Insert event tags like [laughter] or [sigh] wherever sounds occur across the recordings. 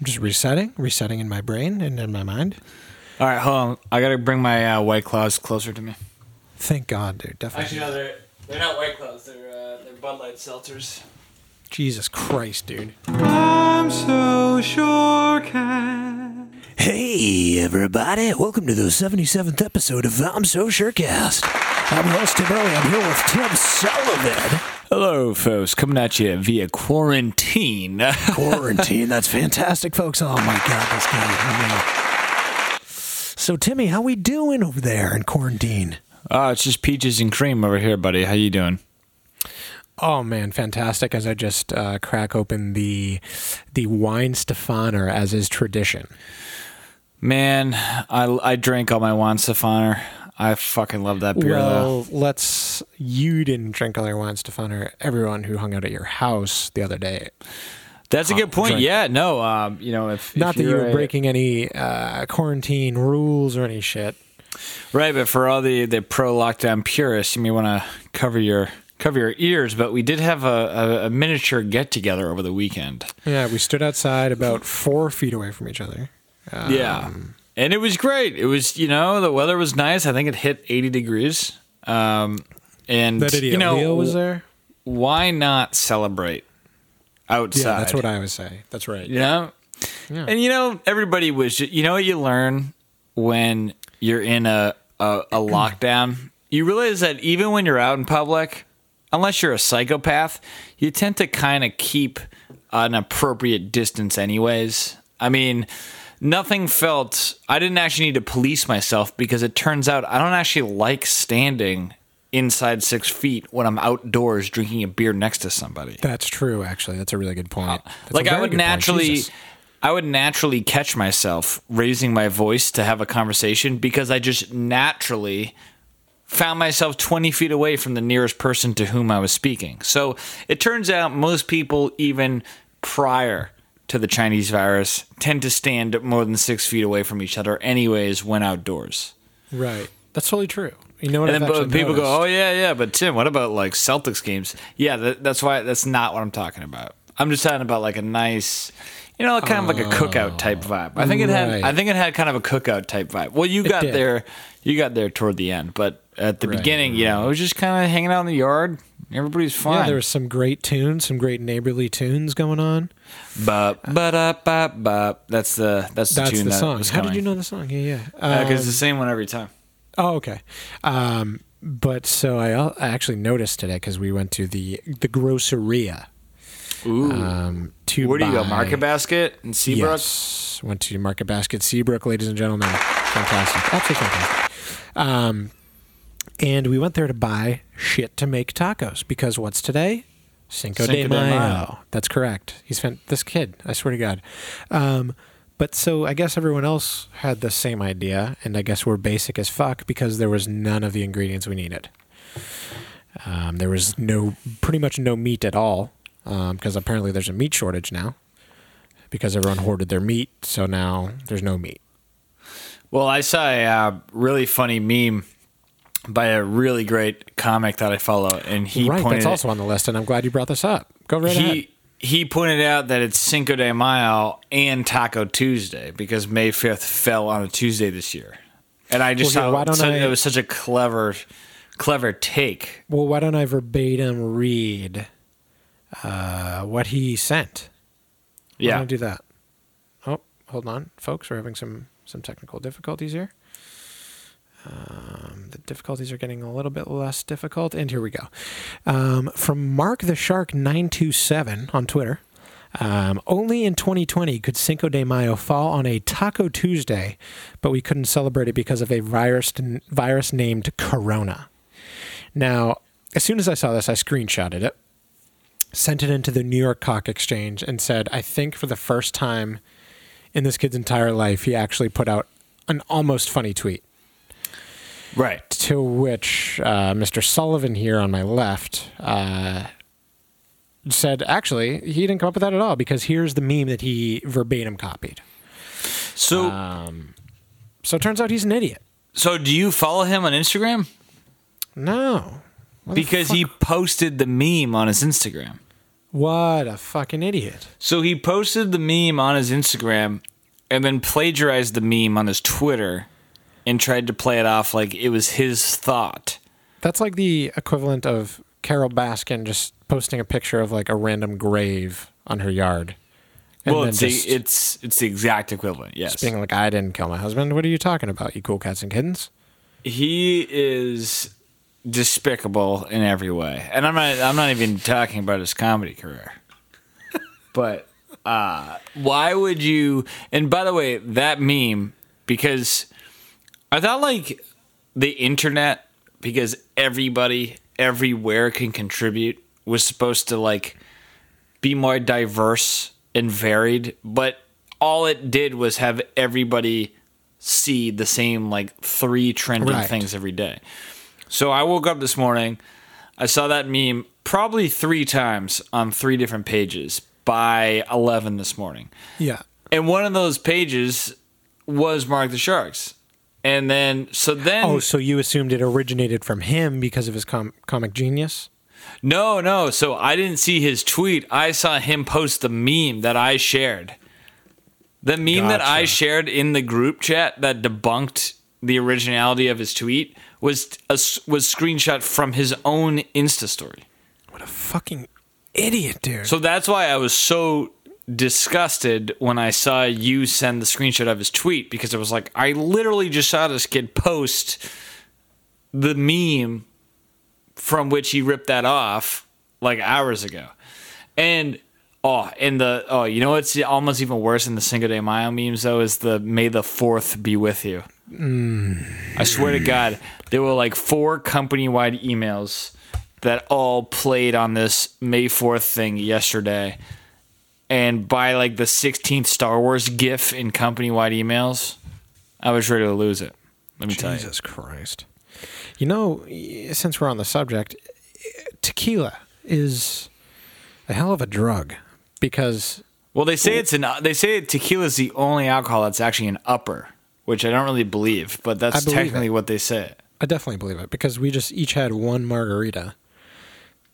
I'm just resetting, resetting in my brain and in my mind. All right, hold on. I gotta bring my uh, white claws closer to me. Thank God, dude. Definitely. no, they're they're not white claws. They're uh, they're Bud Light seltzers. Jesus Christ, dude. I'm so sure can. Hey, everybody. Welcome to the 77th episode of I'm So Surecast. I'm your host, Tim Early. I'm here with Tim Sullivan. Hello, folks. Coming at you via quarantine. [laughs] Quarantine. That's fantastic, folks. Oh, my God. That's good. So, Timmy, how we doing over there in quarantine? oh, it's just peaches and cream over here, buddy. How you doing? Oh man, fantastic! As I just uh, crack open the the Weihenstephaner, as is tradition. Man, I, I drank all my Weihenstephaner. I fucking love that beer well, let's. You didn't drink all your Weihenstephaner. Everyone who hung out at your house the other day. That's a good point. drink. Yeah, no, um, you know, if Not if that you were a- breaking any uh, quarantine rules or any shit. Right, but for all the, the pro lockdown purists, you may want to cover your cover your ears. But we did have a, a, a miniature get together over the weekend. Yeah, we stood outside about four feet away from each other. yeah, and it was great. It was you know the weather was nice. I think it hit eighty degrees. Um, and That idiot you know Leo was there. why not celebrate outside? Yeah, that's what I would say. That's right. You know? Yeah. And you know, everybody was, ju- you know what you learn when you're in a, a, a [clears throat] lockdown? You realize that even when you're out in public, unless you're a psychopath, you tend to kind of keep an appropriate distance, anyways. I mean, nothing felt, I didn't actually need to police myself because it turns out I don't actually like standing inside six feet when I'm outdoors drinking a beer next to somebody That's true. Actually, that's a really good point. Uh, that's like I would naturally I would naturally catch myself raising my voice to have a conversation because I just naturally found myself 20 feet away from the nearest person to whom I was speaking. So it turns out most people, even prior to the Chinese virus, tend to stand more than six feet away from each other, anyways, when outdoors. Right. That's totally true. You know what? And I've but actually people go, "Oh yeah, yeah." But Tim, what about like Celtics games? Yeah, that, that's why. That's not what I'm talking about. I'm just talking about like a nice, you know, kind of like a cookout type oh. vibe. I think it had. right. I think it had kind of a cookout type vibe. Well, you got there. You got there toward the end, but at the Right, beginning, you know, it was just kind of hanging out in the yard. Everybody's fine. Yeah, there was some great tunes, some great neighborly tunes going on. Bop, ba-da, bop, bop. That's the that's the That's tune the that song. was How did you know the song? Yeah, yeah. Because Um, it's the same one every time. oh, okay. Um, but so I, I actually noticed today because we went to the the groceria. Ooh. Um, to Where do you go? Market Basket and Seabrook. Yes, went to Market Basket Seabrook, ladies and gentlemen. Fantastic, absolutely fantastic. Um, and we went there to buy shit to make tacos because what's today? Cinco, de, Cinco de Mayo. Mayo. That's correct. He's fan- this kid. I swear to God. Um, but so I guess everyone else had the same idea, and I guess we're basic as fuck because there was none of the ingredients we needed. Um, there was no, pretty much no meat at all, because apparently there's a meat shortage now because everyone hoarded their meat. So now there's no meat. Well, I saw a uh, really funny meme by a really great comic that I follow, and he right, pointed that's also on the list, and I'm glad you brought this up. Go right ahead. he he pointed out that it's Cinco de Mayo and Taco Tuesday because May fifth fell on a Tuesday this year, and I just Well, why thought don't so- I- it was such a clever clever take. Well, why don't I verbatim read uh, what he sent? Why Yeah, don't I do that? Oh, hold on, folks. We're having some some technical difficulties here. Um, the difficulties are getting a little bit less difficult, and here we go. Um, from Mark the Shark nine two seven on Twitter. Um, only in 2020 could Cinco de Mayo fall on a Taco Tuesday, but we couldn't celebrate it because of a virus virus named Corona. Now, as soon as I saw this, I screenshotted it, sent it into the New York Cock Exchange, and said, I think for the first time in this kid's entire life, he actually put out an almost funny tweet. Right. To which uh, Mr. Sullivan here on my left uh, said, actually, he didn't come up with that at all because here's the meme that he verbatim copied. So Um, so it turns out he's an idiot. so do you follow him on Instagram? No. What Because he posted the meme on his Instagram. What a fucking idiot. So he posted the meme on his Instagram and then plagiarized the meme on his Twitter and tried to play it off like it was his thought. That's like the equivalent of Carole Baskin just posting a picture of like a random grave on her yard. And well, then it's just the, it's it's the exact equivalent. Yes, being like, I didn't kill my husband. What are you talking about, you cool cats and kittens? he is despicable in every way, and I'm not I'm not even talking about his comedy career. [laughs] but uh, why would you? And by the way, that meme because I thought like the internet because everybody everywhere can contribute was supposed to like be more diverse and varied, but all it did was have everybody see the same like three trending Right. things every day. So I woke up this morning, I saw that meme probably three times on three different pages by 11 this morning. Yeah. And one of those pages was Mark the Sharks. And then, so then. Oh, so you assumed it originated from him because of his com- comic genius? No, no. So I didn't see his tweet. I saw him post the meme that I shared. The meme that I shared in the group chat that debunked the originality of his tweet was a, was screenshot from his own Insta story. What a fucking idiot, dude. So that's why I was so disgusted when I saw you send the screenshot of his tweet because it was like I literally just saw this kid post the meme from which he ripped that off like hours ago. And oh, and the oh, you know what's almost even worse than the Cinco de Mayo memes though is the May the Fourth be with you. I swear to mm. God, there were like four company wide emails that all played on this May 4th thing yesterday. And by like the 16th Star Wars GIF in company wide emails, I was ready to lose it. Let me tell you. Jesus Christ. You know, since we're on the subject, tequila is a hell of a drug because Well, they say it's an they say tequila is the only alcohol that's actually an upper, which I don't really believe, but that's believe technically it. what they say. I definitely believe it because we just each had one margarita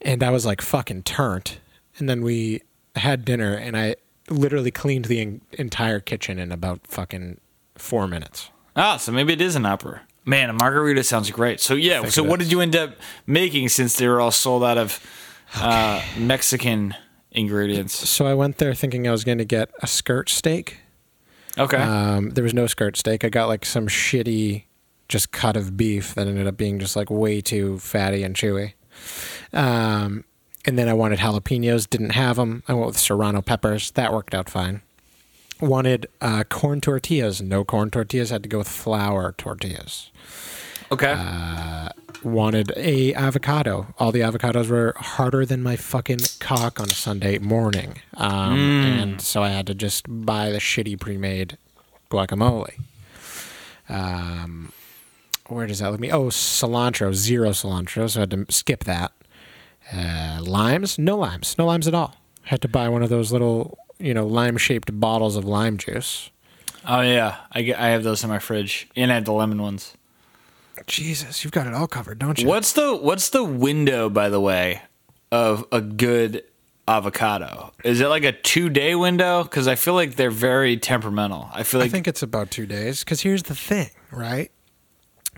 and I was like fucking turnt. And then we had dinner and I literally cleaned the en- entire kitchen in about fucking four minutes. Ah, so maybe it is an opera. Man, a margarita sounds great. So yeah, so what did you end up making since they were all sold out of [sighs] uh, Mexican ingredients? So I went there thinking I was going to get a skirt steak. Okay. Um, there was no skirt steak. I got like some shitty just cut of beef that ended up being just like way too fatty and chewy. Um, and then I wanted jalapenos, didn't have them. I went with serrano peppers. That worked out fine. Wanted uh, corn tortillas. No corn tortillas. Had to go with flour tortillas. okay. uh, Wanted a avocado. All the avocados were harder than my fucking cock on a Sunday morning, um, and so I had to just buy the shitty pre-made guacamole. Um, where does that leave me? Oh, cilantro, zero cilantro, so I had to skip that. Uh, limes, no limes, no limes at all. Had to buy one of those little, you know, lime-shaped bottles of lime juice. oh yeah, I, get, I have those in my fridge, and I had the lemon ones. Jesus, you've got it all covered, don't you? What's the what's the window, by the way, of a good avocado? Is it like a two day window? Because I feel like they're very temperamental. I feel like I think it's about two days. Because here's the thing, right?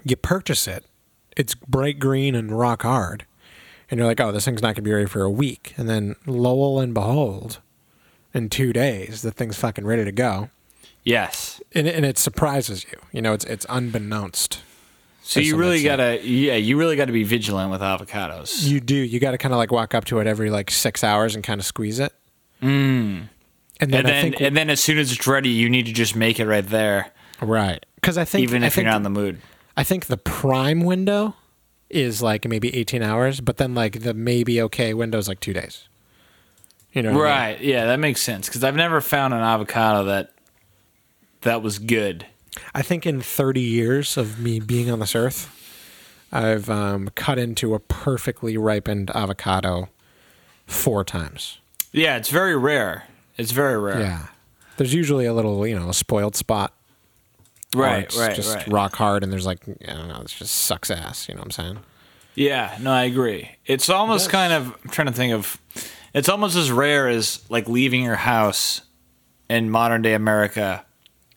You purchase it, it's bright green and rock hard, and you're like, oh, this thing's not gonna be ready for a week. And then, lo and behold, in two days, the thing's fucking ready to go, yes. and, and it surprises you. You know, it's it's unbeknownst. So you really gotta, yeah, you really gotta be vigilant with avocados. You do. You got to kind of like walk up to it every like six hours and kind of squeeze it. Mm. And then, and I then, and then as soon as it's ready, you need to just make it right there, right because I think even I if you're think not in the mood. I think the prime window is like maybe 18 hours, but then like the maybe okay window is like two days. You know, what I mean? Right? Yeah, that makes sense. Because I've never found an avocado that that was good. I think in 30 years of me being on this earth, I've um, cut into a perfectly ripened avocado four times. Yeah, it's very rare. It's very rare. Yeah. There's usually a little, you know, a spoiled spot. Or Right. it's Right. Just right. rock hard, and there's like, I don't know, it just sucks ass. You know what I'm saying? Yeah, no, I agree. It's almost does. kind of I'm trying to think of It's almost as rare as like leaving your house in modern day America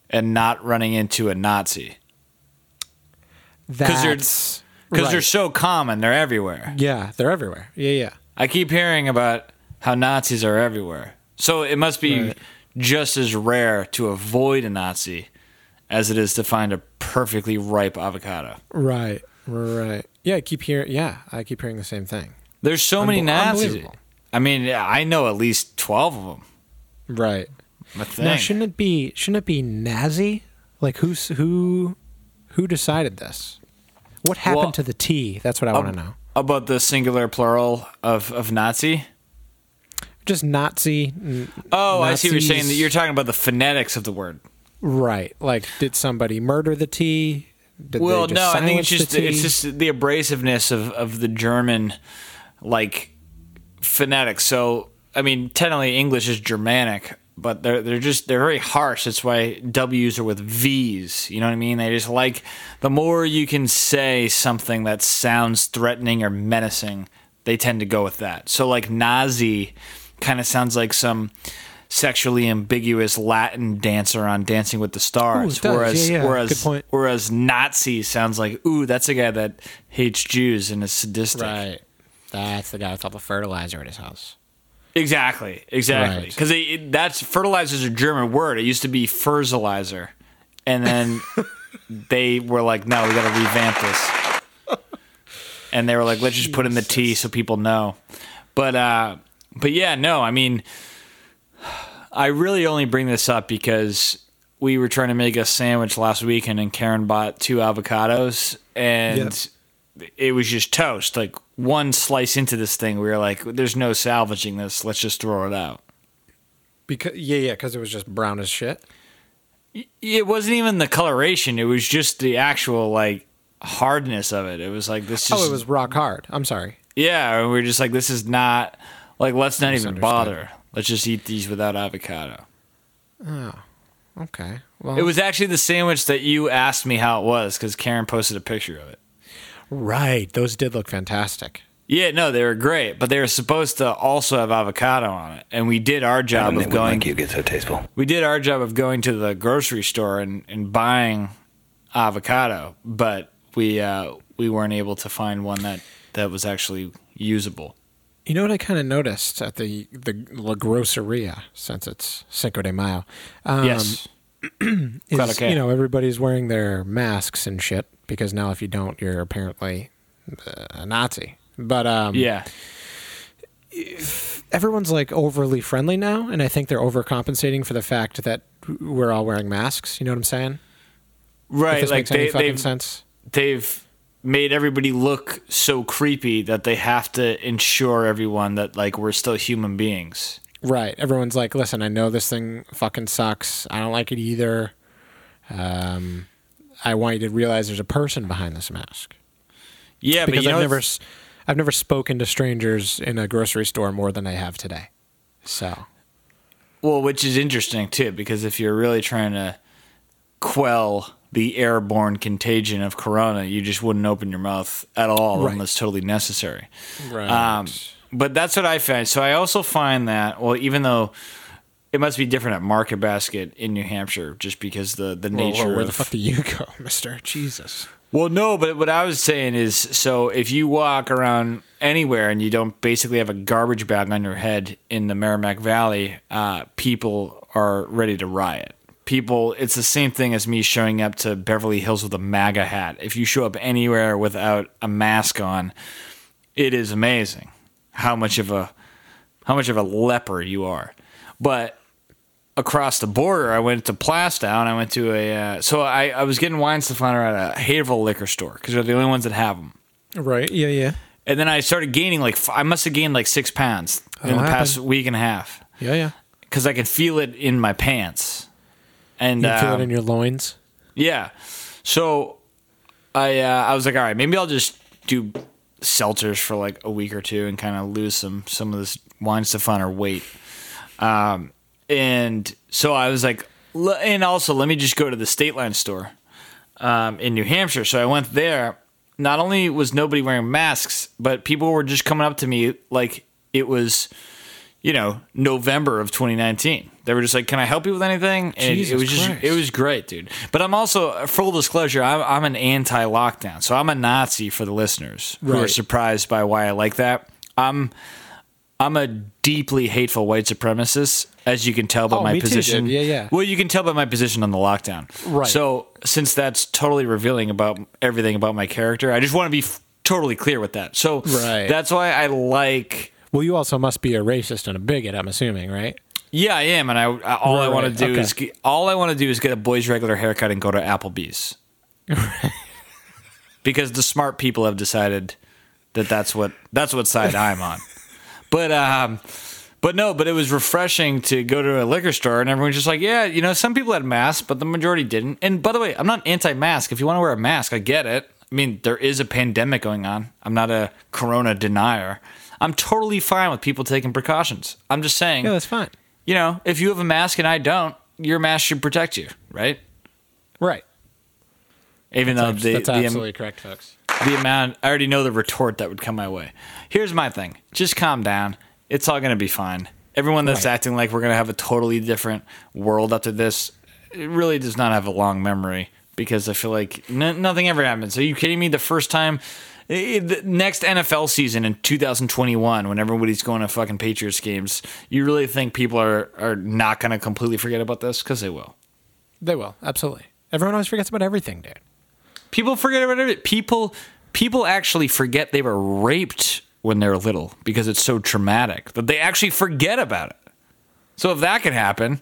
and not running into a Nazi because they're That's because they're so common. They're everywhere. yeah, they're everywhere. Yeah, yeah. I keep hearing about how Nazis are everywhere. So it must be Right. just as rare to avoid a Nazi as it is to find a perfectly ripe avocado. Right, right. Yeah, I keep hearing. Yeah, I keep hearing the same thing. There's so many Unbe- Nazis. unbelievable. I mean, I know at least 12 of them. Right. Now, shouldn't it be? Shouldn't it be Nazi? Like who's who? Who decided this? What happened Well, to the T? That's what I want to know. About the singular plural of, of Nazi? Just Nazi. n- Oh, I see what you're saying. that You're talking about the phonetics of the word. Right. Like, did somebody murder the T? Did well, no, I think it's just the it's just the abrasiveness of, of the German like phonetics. So I mean, technically English is Germanic, but they're they're just they're very harsh. That's why W's are with V's. You know what I mean? They just like the more you can say something that sounds threatening or menacing, they tend to go with that. So like Nazi kind of sounds like some sexually ambiguous Latin dancer on Dancing with the Stars. Ooh. Whereas Yeah, yeah. whereas Good point. whereas Nazi sounds like ooh, that's a guy that hates Jews and is sadistic. right. That's the guy with all the fertilizer at his house. Exactly, exactly. Right. Because that's fertilizer is a German word. It used to be fertilizer, and then [laughs] they were like, "No, we got to revamp this." And they were like, "Let's just put in the T so people know." But uh, but yeah, no, I mean, I really only bring this up because we were trying to make a sandwich last weekend, and Karen bought two avocados, and it was just toast. Like one slice into this thing, we were like, "There's no salvaging this. Let's just throw it out." Because yeah, yeah, because it was just brown as shit. It wasn't even the coloration; it was just the actual like hardness of it. It was like this. Just, oh, it was rock hard. I'm sorry. yeah. and We were just like, this is not like. Let's not even bother. Let's just eat these without avocado. Oh, okay. Well, It was actually the sandwich that you asked me how it was because Karen posted a picture of it. right. Those did look fantastic. Yeah, no, they were great, but they were supposed to also have avocado on it, and we did our job of going. you get so tasteful. we did our job of going to the grocery store and, and buying avocado, but we uh, we weren't able to find one that, that was actually usable. You know what I kind of noticed at the the La Groceria, since it's Cinco de Mayo. Um, yes. [clears throat] is, que. you know everybody's wearing their masks and shit because now if you don't, you're apparently a Nazi. But um, Yeah. everyone's like overly friendly now, and I think they're overcompensating for the fact that we're all wearing masks. You know what I'm saying? Right. Like makes any they, fucking they've, sense. they've made everybody look so creepy that they have to ensure everyone that like we're still human beings. Right. Everyone's like, listen, I know this thing fucking sucks. I don't like it either. Um, I want you to realize there's a person behind this mask Yeah, but because you I've never, it's- s- I've never spoken to strangers in a grocery store more than I have today. So Well, which is interesting too, because if you're really trying to quell the airborne contagion of corona, you just wouldn't open your mouth at all Right. unless totally necessary. right. Um, but that's what I find. So I also find that, well, even though it must be different at Market Basket in New Hampshire, just because the the Whoa, nature whoa, where of the fuck do you go, [laughs] Mister? Jesus. well, no, but what I was saying is, so if you walk around anywhere and you don't basically have a garbage bag on your head in the Merrimack Valley, uh, people are ready to riot. People, it's the same thing as me showing up to Beverly Hills with a MAGA hat. If you show up anywhere without a mask on, it is amazing how much of a how much of a leper you are. But across the border, I went to Plaistow. I went to a uh, so I, I was getting Weihenstephaner at a Haverhill liquor store because they're the only ones that have them. Right. Yeah. Yeah. And then I started gaining like f- I must have gained like six pounds in the That'll past week and a half Yeah. Yeah. because I can feel it in my pants. And You feel um, it in your loins. yeah. So I uh, I was like, all right, maybe I'll just do seltzers for like a week or two and kind of lose some some of this Weihenstephaner weight. Um, and so I was like, and also let me just go to the State Line store um, in New Hampshire. So I went there. Not only was nobody wearing masks, but people were just coming up to me like it was, you know, November of 2019. They were just like, "Can I help you with anything?" And Jesus it was just, it was great, dude. But I'm also uh, full disclosure, I'm, I'm an anti-lockdown, so I'm a Nazi for the listeners who are surprised by why I like that. I'm I'm a deeply hateful white supremacist, as you can tell by Oh, my too, position. dude. Yeah, yeah. Well, you can tell by my position on the lockdown. Right. So, since that's totally revealing about everything about my character, I just want to be f- totally clear with that. So, Right. that's why I like. Well, you also must be a racist and a bigot. I'm assuming, right? Yeah, I am, and I, I all I Right, want to do Okay. is get, all I want to do is get a boy's regular haircut and go to Applebee's. [laughs] because the smart people have decided that that's what that's what side I'm on. But um, but no, but it was refreshing to go to a liquor store and everyone's just like, yeah, you know, some people had masks, but the majority didn't. And by the way, I'm not anti-mask. If you want to wear a mask, I get it. I mean, there is a pandemic going on. I'm not a corona denier. I'm totally fine with people taking precautions. I'm just saying, Yeah, that's fine. you know, if you have a mask and I don't, your mask should protect you, right? Right. Even though That's, the, that's the, absolutely correct, folks. the amount I already know the retort that would come my way. Here's my thing. Just calm down. It's all going to be fine. Everyone that's Right. acting like we're going to have a totally different world after this, it really does not have a long memory because I feel like n- nothing ever happens. Are you kidding me? The first time the next NFL season in 2021 when everybody's going to fucking Patriots games, you really think people are are not going to completely forget about this cuz they will. They will absolutely. Everyone always forgets about everything, dude. People forget about it. People people actually forget they were raped when they were little because it's so traumatic that they actually forget about it. So if that can happen,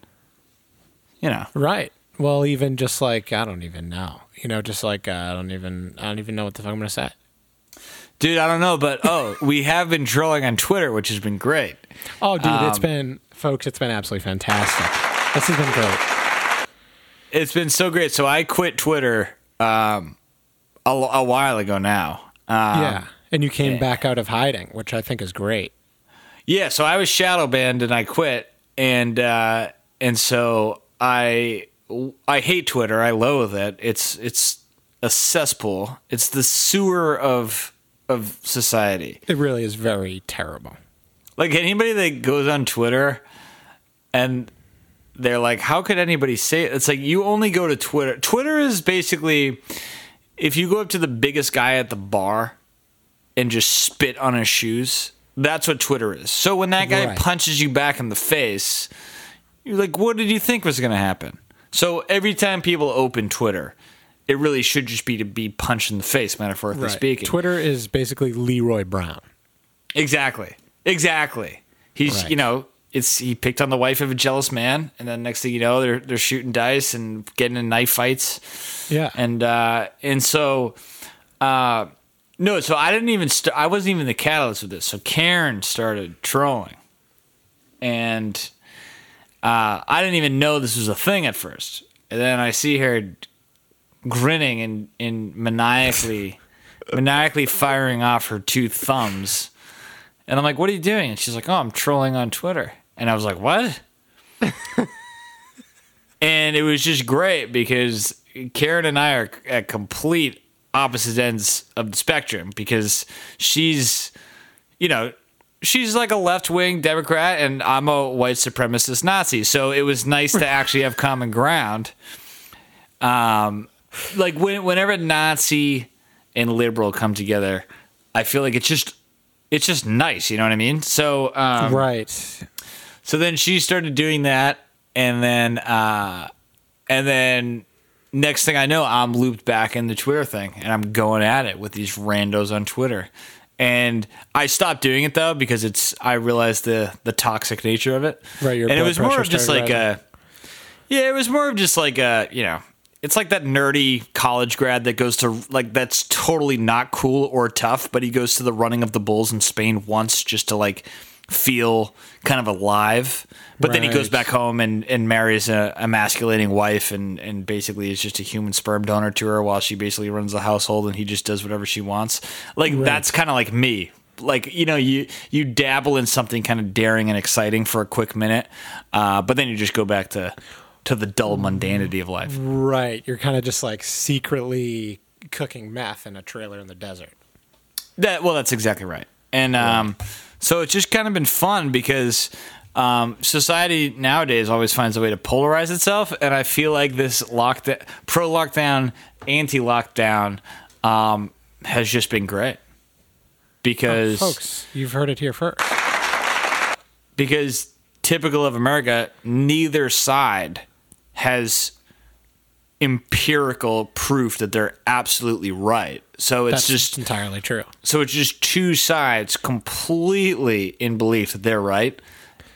you know, Right. Well, even just like I don't even know. You know, just like uh, I don't even I don't even know what the fuck I'm gonna say. Dude, I don't know, but oh, we have been trolling on Twitter, which has been great. Oh, dude, it's been folks. It's been absolutely fantastic. This has been great. It's been so great. So I quit Twitter um, a, a while ago now. Um, yeah, and you came yeah. back out of hiding, which I think is great. Yeah, so I was shadow banned and I quit, and uh, and so I I hate Twitter. I loathe it. It's it's a cesspool. It's the sewer of of society. It really is very terrible. Like anybody that goes on Twitter and they're like, how could anybody say it? It's like you only go to Twitter. Twitter is basically if you go up to the biggest guy at the bar and just spit on his shoes, that's what Twitter is. So when that guy Right. punches you back in the face, you're like, what did you think was going to happen? So every time people open Twitter, it really should just be to be punched in the face, metaphorically speaking. Twitter is basically Leroy Brown. Exactly. Exactly. He's Right. you know, it's he picked on the wife of a jealous man, and then next thing you know, they're they're shooting dice and getting in knife fights, Yeah, and uh, and so, uh, no, so I didn't even st- I wasn't even the catalyst of this. So Karen started trolling, and uh, I didn't even know this was a thing at first, and then I see her grinning and and maniacally [laughs] maniacally firing off her two thumbs. And I'm like, what are you doing? And she's like, oh, I'm trolling on Twitter. And I was like, what? [laughs] and it was just great because Karen and I are at complete opposite ends of the spectrum because she's, you know, she's like a left wing Democrat and I'm a white supremacist Nazi. So it was nice to [laughs] actually have common ground. Um, like when, whenever Nazi and liberal come together, I feel like it's just it's just nice. You know what I mean? So um, right. so then she started doing that, and then uh, and then next thing I know, I'm looped back in the Twitter thing, and I'm going at it with these randos on Twitter. And I stopped doing it though because it's I realized the the toxic nature of it. Right, your and it was more of just like a yeah, it was more of just like a you know. It's like that nerdy college grad that goes to like that's totally not cool or tough, but he goes to the running of the bulls in Spain once just to like feel kind of alive. But then he goes back home and, and marries a emasculating wife and, and basically is just a human sperm donor to her while she basically runs the household and he just does whatever she wants. Like that's kind of like me. Like you know, you you dabble in something kind of daring and exciting for a quick minute, uh, but then you just go back to to the dull mundanity of life. Right. You're kind of just like secretly cooking meth in a trailer in the desert. That well, that's exactly right. And um, So it's just kind of been fun because um, society nowadays always finds a way to polarize itself, and I feel like this lockdown, pro lockdown, anti lockdown, um, has just been great because Folks, you've heard it here first. because typical of America, neither side has empirical proof that they're absolutely right. So it's That's just entirely true. so it's just two sides completely in belief that they're right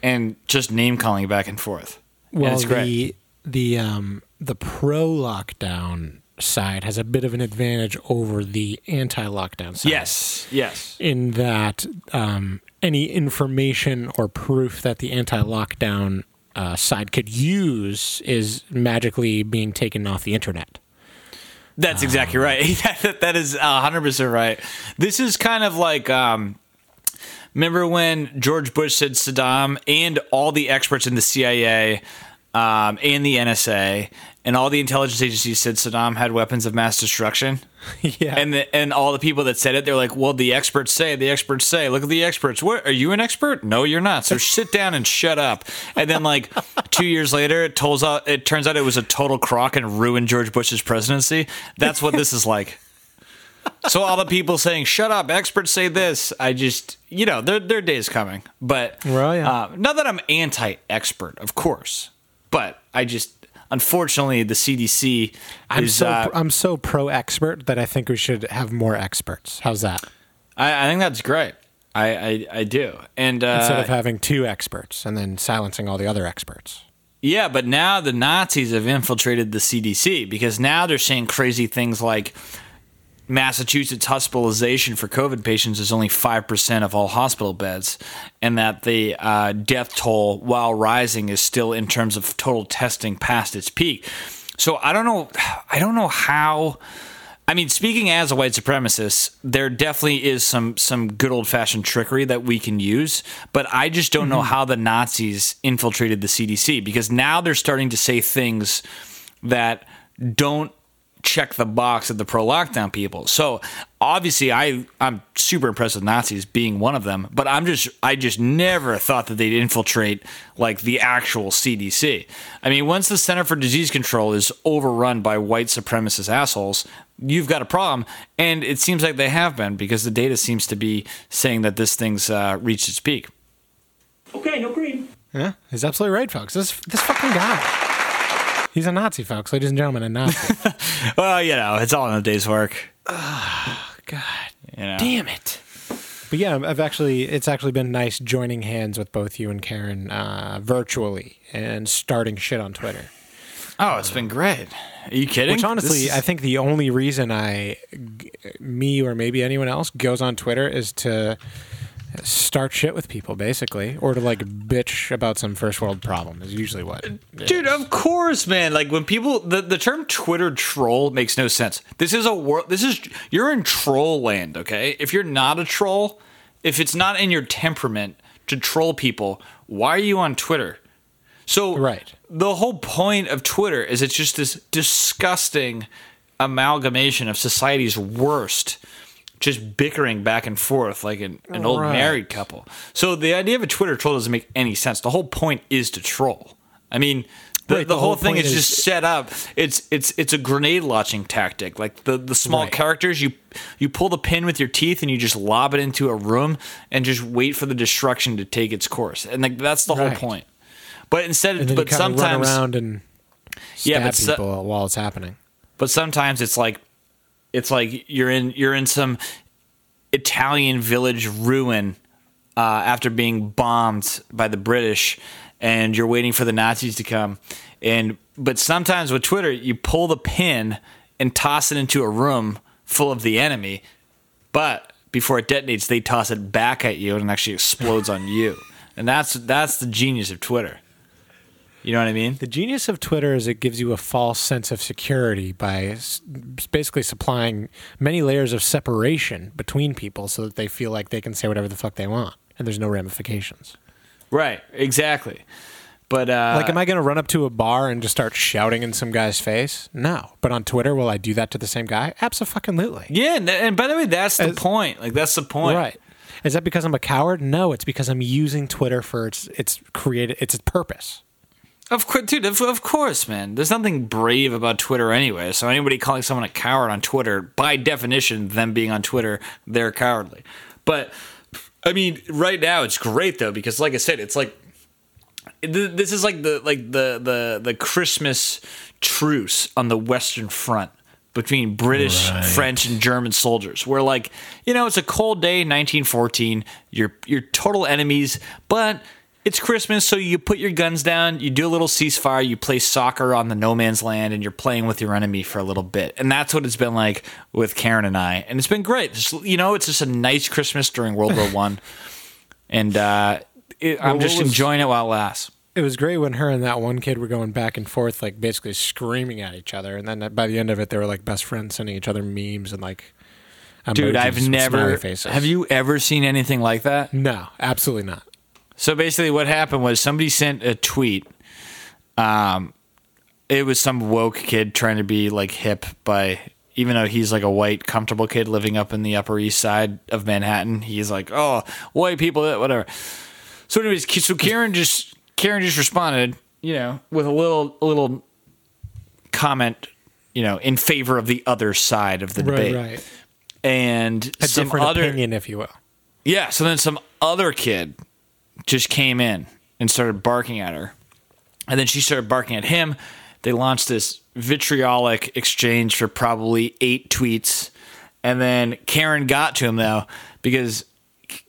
and just name calling back and forth. And Well, great. the the um the pro lockdown side has a bit of an advantage over the anti lockdown side. Yes, yes. in that um, any information or proof that the anti-lockdown uh, side could use is magically being taken off the internet. That's exactly right. [laughs] that, that is 100% right. This is kind of like um, remember when George Bush said Saddam and all the experts in the CIA um, and the NSA and all the intelligence agencies said Saddam had weapons of mass destruction? [laughs] yeah, And the, and all the people that said it, they're like, well, the experts say, the experts say, look at the experts. What are you an expert? No, you're not. So sit down and shut up. And then like two years later, it turns out it turns out it was a total crock and ruined George Bush's presidency. That's what this is like. So all the people saying, "Shut up!" Experts say this. I just, you know, their their day is coming. But Well, yeah. uh, not that I'm anti-expert, of course, but I just, unfortunately, the CDC I'm is. so uh, I'm so pro expert that I think we should have more experts. How's that? I, I think that's great. I, I, I do. And uh, Instead of having two experts and then silencing all the other experts. yeah, but now the Nazis have infiltrated the CDC because now they're saying crazy things like Massachusetts hospitalization for COVID patients is only 5% of all hospital beds, and that the uh, death toll, while rising, is still in terms of total testing past its peak. So I don't know. I don't know how. I mean, speaking as a white supremacist, there definitely is some some good old fashioned trickery that we can use, but I just don't know how the Nazis infiltrated the CDC because now they're starting to say things that don't check the box of the pro lockdown people. So obviously I I'm super impressed with Nazis being one of them, but I'm just I just never thought that they'd infiltrate like the actual CDC. I mean, once the Center for Disease Control is overrun by white supremacist assholes, you've got a problem, and it seems like they have been because the data seems to be saying that this thing's uh, reached its peak. Okay, no cream. Yeah, he's absolutely right, folks. This this fucking guy. He's a Nazi, folks. Ladies and gentlemen, a Nazi. [laughs] Well, you know, it's all in a day's work. Oh, God You know? damn it. But yeah, I've actually it's actually been nice joining hands with both you and Karen uh, virtually and starting shit on Twitter. Oh, it's been great. Are you kidding? Which honestly, is- I think the only reason I, me or maybe anyone else goes on Twitter is to start shit with people, basically, or to like bitch about some first world problem. Is usually what. Dude, is. of course, man. Like when people the, the term Twitter troll makes no sense. This is a world this is you're in troll land, okay? If you're not a troll, if it's not in your temperament to troll people, why are you on Twitter? So Right. the whole point of Twitter is it's just this disgusting amalgamation of society's worst just bickering back and forth like an, an old Right. married couple. So the idea of a Twitter troll doesn't make any sense. The whole point is to troll. I mean, the, Right, the, the whole, whole thing is, is- just set up. It's it's it's a grenade launching tactic. Like the, the small Right. characters, you you pull the pin with your teeth and you just lob it into a room and just wait for the destruction to take its course. And like that's the whole point. But instead, but you kind run sometimes around and Yeah, but so- people while it's happening. but sometimes it's like it's like you're in you're in some Italian village ruin uh, after being bombed by the British, and you're waiting for the Nazis to come. And but sometimes with Twitter, you pull the pin and toss it into a room full of the enemy, but before it detonates, they toss it back at you and it actually explodes on you. And that's that's the genius of Twitter. You know what I mean? The genius of Twitter is it gives you a false sense of security by s- basically supplying many layers of separation between people so that they feel like they can say whatever the fuck they want and there's no ramifications. Right, exactly. But uh, Like, am I going to run up to a bar and just start shouting in some guy's face? No. But on Twitter, will I do that to the same guy? Absolutely. Yeah, and, and by the way, that's the As- point. Like that's the point. Right. Is that because I'm a coward? No, it's because I'm using Twitter for its its created its purpose. Of course, dude. Of, of course, man. There's nothing brave about Twitter anyway. So anybody calling someone a coward on Twitter, by definition, them being on Twitter, they're cowardly. But I mean, right now it's great though because, like I said, it's like this is like the like the the the Christmas truce on the Western Front between British, Right. French, and German soldiers. Where like you know, it's a cold day, 1914. You're you're total enemies, but it's Christmas, so you put your guns down, you do a little ceasefire, you play soccer on the no man's land, and you're playing with your enemy for a little bit. And that's what it's been like with Karen and I, and it's been great. Just, you know, it's just a nice Christmas during World War One, [laughs] and uh, it, I'm just was- enjoying it while it lasts. It was great when her and that one kid were going back and forth, like basically screaming at each other, and then by the end of it, they were like best friends, sending each other memes and like. Dude, I've never. faces. Have you ever seen anything like that? No, absolutely not. So basically, what happened was somebody sent a tweet. Um, it was some woke kid trying to be like hip by, even though he's like a white, comfortable kid living up in the Upper East Side of Manhattan. He's like, oh, white people, whatever. So, anyways, so Karen just Karen just responded, you know, with a little a little comment, you know, in favor of the other side of the debate, Right, right. and A some different other opinion, if you will. yeah, so then some other kid just came in and started barking at her. And then she started barking at him. They launched this vitriolic exchange for probably eight tweets. And then Karen got to him, though, because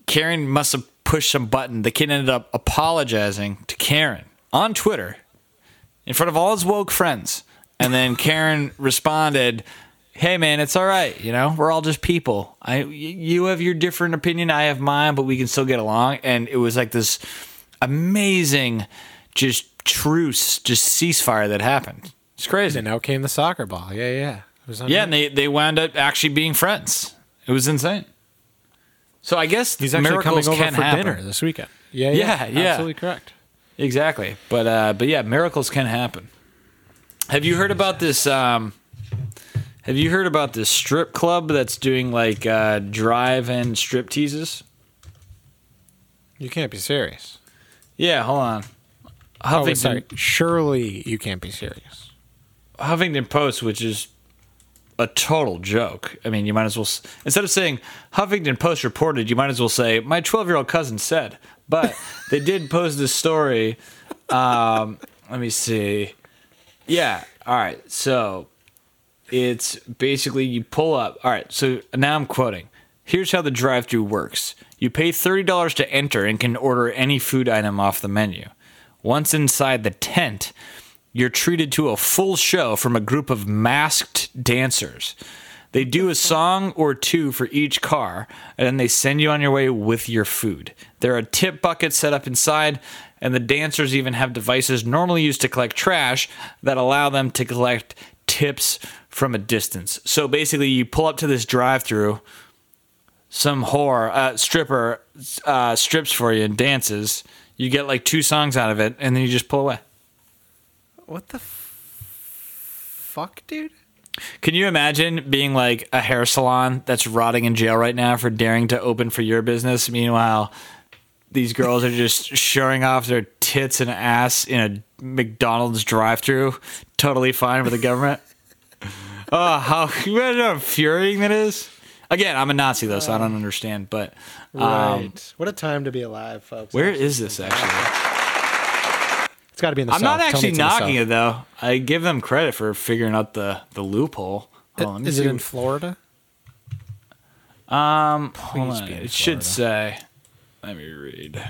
Karen must have pushed some button. The kid ended up apologizing to Karen on Twitter in front of all his woke friends. And then Karen [laughs] responded, "Hey man, it's all right. You know, we're all just people. I, you have your different opinion, I have mine, but we can still get along." And it was like this amazing just truce, just ceasefire that happened. It's crazy. And out came the soccer ball. Yeah, yeah. It was Yeah, and they they wound up actually being friends. It was insane. So I guess He's actually miracles coming over can for happen. dinner this weekend. Yeah, Yeah, yeah, yeah. Absolutely correct. Exactly. But uh but yeah, miracles can happen. Have you heard about this um have you heard about this strip club that's doing like uh drive-in strip teases? You can't be serious. Yeah, hold on. Oh, Huffington, sorry. Surely you can't be serious. Huffington Post, which is a total joke. I mean, you might as well s- instead of saying Huffington Post reported, you might as well say my 12-year-old cousin said. But [laughs] they did post this story. Um, let me see. Yeah. All right. So it's basically you pull up. All right. So now I'm quoting. Here's how the drive-through works. You pay $30 to enter and can order any food item off the menu. Once inside the tent, you're treated to a full show from a group of masked dancers. They do a song or two for each car, and then they send you on your way with your food. There are tip buckets set up inside, and the dancers even have devices normally used to collect trash that allow them to collect tips from a distance. So basically, you pull up to this drive through, some whore, uh, stripper, uh, strips for you and dances. You get like two songs out of it, and then you just pull away. What the f- fuck, dude? Can you imagine being like a hair salon that's rotting in jail right now for daring to open for your business? Meanwhile, these girls are just showing off their tits and ass in a McDonald's drive-through, totally fine with the government. Oh, how you imagine how infuriating that is. Again, I'm a Nazi though, so I don't understand. But um, what a time to be alive, folks. where is this actually? It's got to be in the I'm south. not actually it's in the knocking it though. I give them credit for figuring out the the loophole. Is it in Florida? Um, hold on. It should say. Let me read.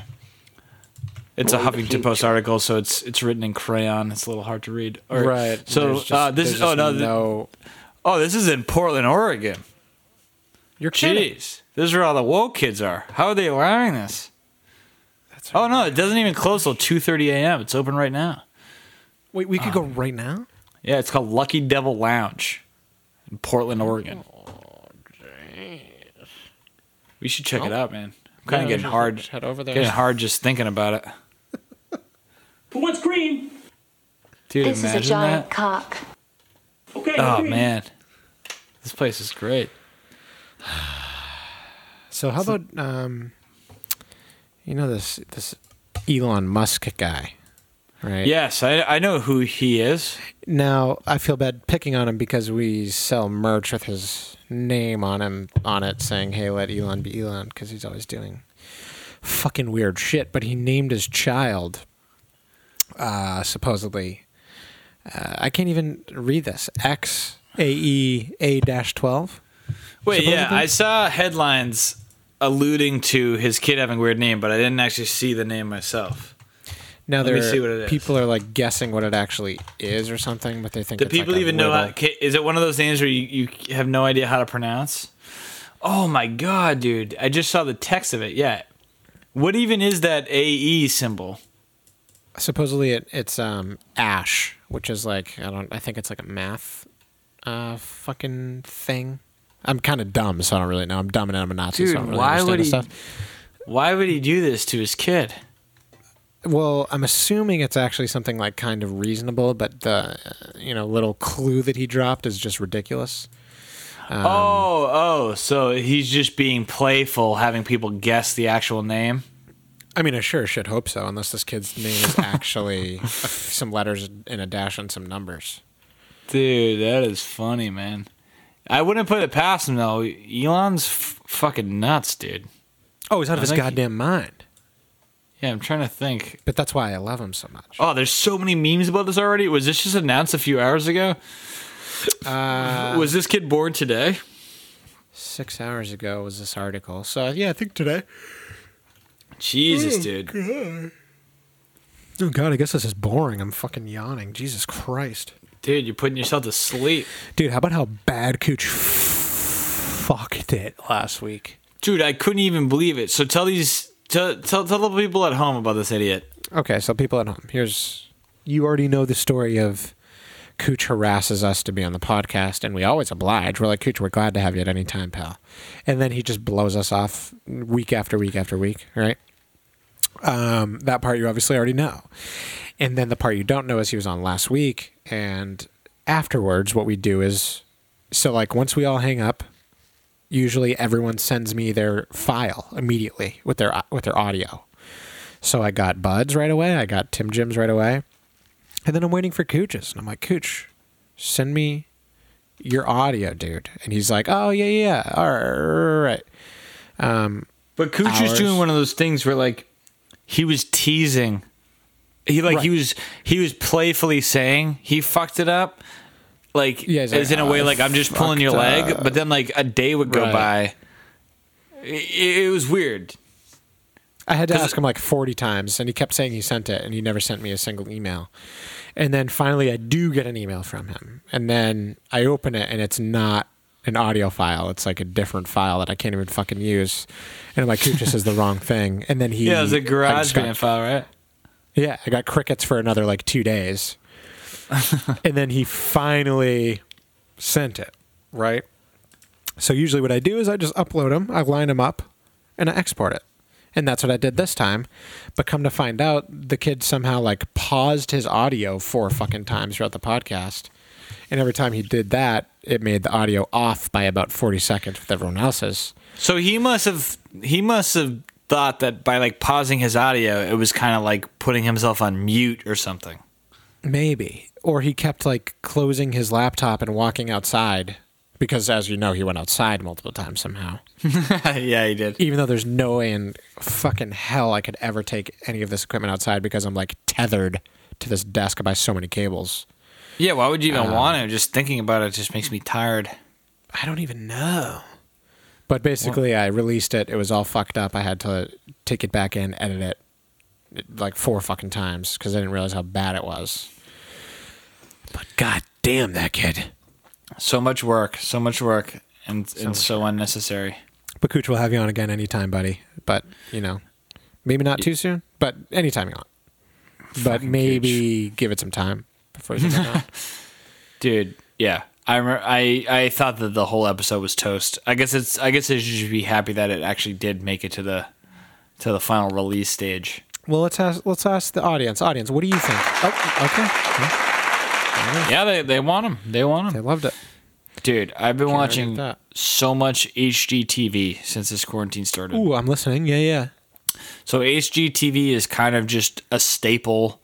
It's a Huffington Post article, so it's it's written in crayon. It's a little hard to read. Or- right. So just- uh, this is oh just no, th- no. oh this is in Portland, Oregon. You're kidding. Jeez, this is where all the woke kids are. How are they allowing this? That's Oh no, it doesn't even close till two thirty a.m. It's open right now. Wait, we could Uh, go right now. Yeah, it's called Lucky Devil Lounge in Portland, Oregon. We should check it out, man. I'm kind of getting hard. Head over there. Getting hard just thinking about it. Who wants cream? Dude, This is a giant that. cock. Okay, no Oh cream. man, this place is great. So [sighs] So how about um, you know this this Elon Musk guy, right? Yes, I I know who he is. Now I feel bad picking on him because we sell merch with his name on him on it, saying, "Hey, let Elon be Elon," because he's always doing fucking weird shit. But he named his child, uh, supposedly. Uh, I can't even read this. X A E A dash twelve. Wait, yeah, I saw headlines alluding to his kid having a weird name, but I didn't actually see the name myself. Now Let me there see what it is. people are like guessing what it actually is or something, but they think Do it's like people a even know how? Is it one of those names where you, you have no idea how to pronounce? Oh my god, dude! I just saw the text of it. Yeah, what even is that AE symbol? Supposedly it, it's um ash which is like i don't i think it's like a math uh fucking thing i'm kind of dumb so i don't really know i'm dumb and i'm a nazi so i Dude, don't really why understand would he? stuff Why would he do this to his kid? well i'm assuming it's actually something like kind of reasonable but the you know little clue that he dropped is just ridiculous Um, oh, oh, so he's just being playful, having people guess the actual name. I mean i sure should hope so unless this kid's name is actually a- [laughs] some letters and a dash and some numbers Dude, that is funny, man. I wouldn't put it past him though. Elon's f- fucking nuts, dude. oh he's out of I his think he- goddamn mind Yeah, I'm trying to think. but that's why i love him so much Oh, there's so many memes about this already. Was this just announced a few hours ago? uh, Was this kid born today? Six hours ago was this article. So yeah, I think today. Jesus, oh, dude. Oh god, I guess this is boring. I'm fucking yawning. Jesus Christ, Dude, you're putting yourself to sleep. dude. How about how bad Cooch fucked it last week? Dude, I couldn't even believe it. So tell these tell tell, tell the people at home about this idiot. Okay, so people at home, here's you already know the story of Cooch harasses us to be on the podcast, and we always oblige. We're like, Cooch, we're glad to have you at any time, pal. And then he just blows us off week after week after week, right? Um, that part you obviously already know. And then the part you don't know is he was on last week, and afterwards, what we do is so like once we all hang up, usually everyone sends me their file immediately with their with their audio. So I got Buds right away. I got Tim Jims right away. And then I'm waiting for Cooch's. And I'm like, Cooch, send me your audio, dude. And he's like, oh, yeah, yeah. All right. Um, But Cooch was doing one of those things where like he was teasing. He like he was he was playfully saying he fucked it up. Like Yeah, he's as like, in a way like I'm just pulling your leg, but then like a day would go Right. by. It, it was weird. I had to ask him like 40 times, and he kept saying he sent it, and he never sent me a single email. And then finally, I do get an email from him. And then I open it, and it's not an audio file. It's like a different file that I can't even fucking use. And I'm like, Cooch, this is the [laughs] wrong thing. And then he. Yeah, it was a I garage just got- band file, right? Yeah, I got crickets for another like two days. [laughs] and then he finally sent it, right? So usually what I do is I just upload them, I line them up, and I export it. And that's what I did this time. But come to find out, the kid somehow like paused his audio four fucking times throughout the podcast. And every time he did that, it made the audio off by about 40 seconds with everyone else's. So he must have he must have thought that by like pausing his audio, it was kind of like putting himself on mute or something. Maybe. Or he kept like closing his laptop and walking outside because as you know he went outside multiple times somehow. [laughs] yeah, he did. Even though there's no way in fucking hell I could ever take any of this equipment outside because I'm like tethered to this desk by so many cables. Yeah, why would you even Um, want to? Just thinking about it just makes me tired. I don't even know. But basically I released it. It was all fucked up. I had to take it back in, edit it like four fucking times because I didn't realize how bad it was. But god damn that kid. So much work, so much work, and and so unnecessary. But Cooch will have you on again anytime, buddy. But you know, maybe not too soon, but anytime you want. But Fucking maybe give it some time before you. [laughs] Dude, yeah. I remember, I I thought that the whole episode was toast. I guess it's I guess I should be happy that it actually did make it to the to the final release stage. Well, let's ask let's ask the audience. Audience, what do you think? Oh, okay. Yeah, they they want them. They want them. They loved it. Dude, I've been argue watching that. so much HGTV since this quarantine started. Ooh, I'm listening. Yeah, yeah. So HGTV is kind of just a staple,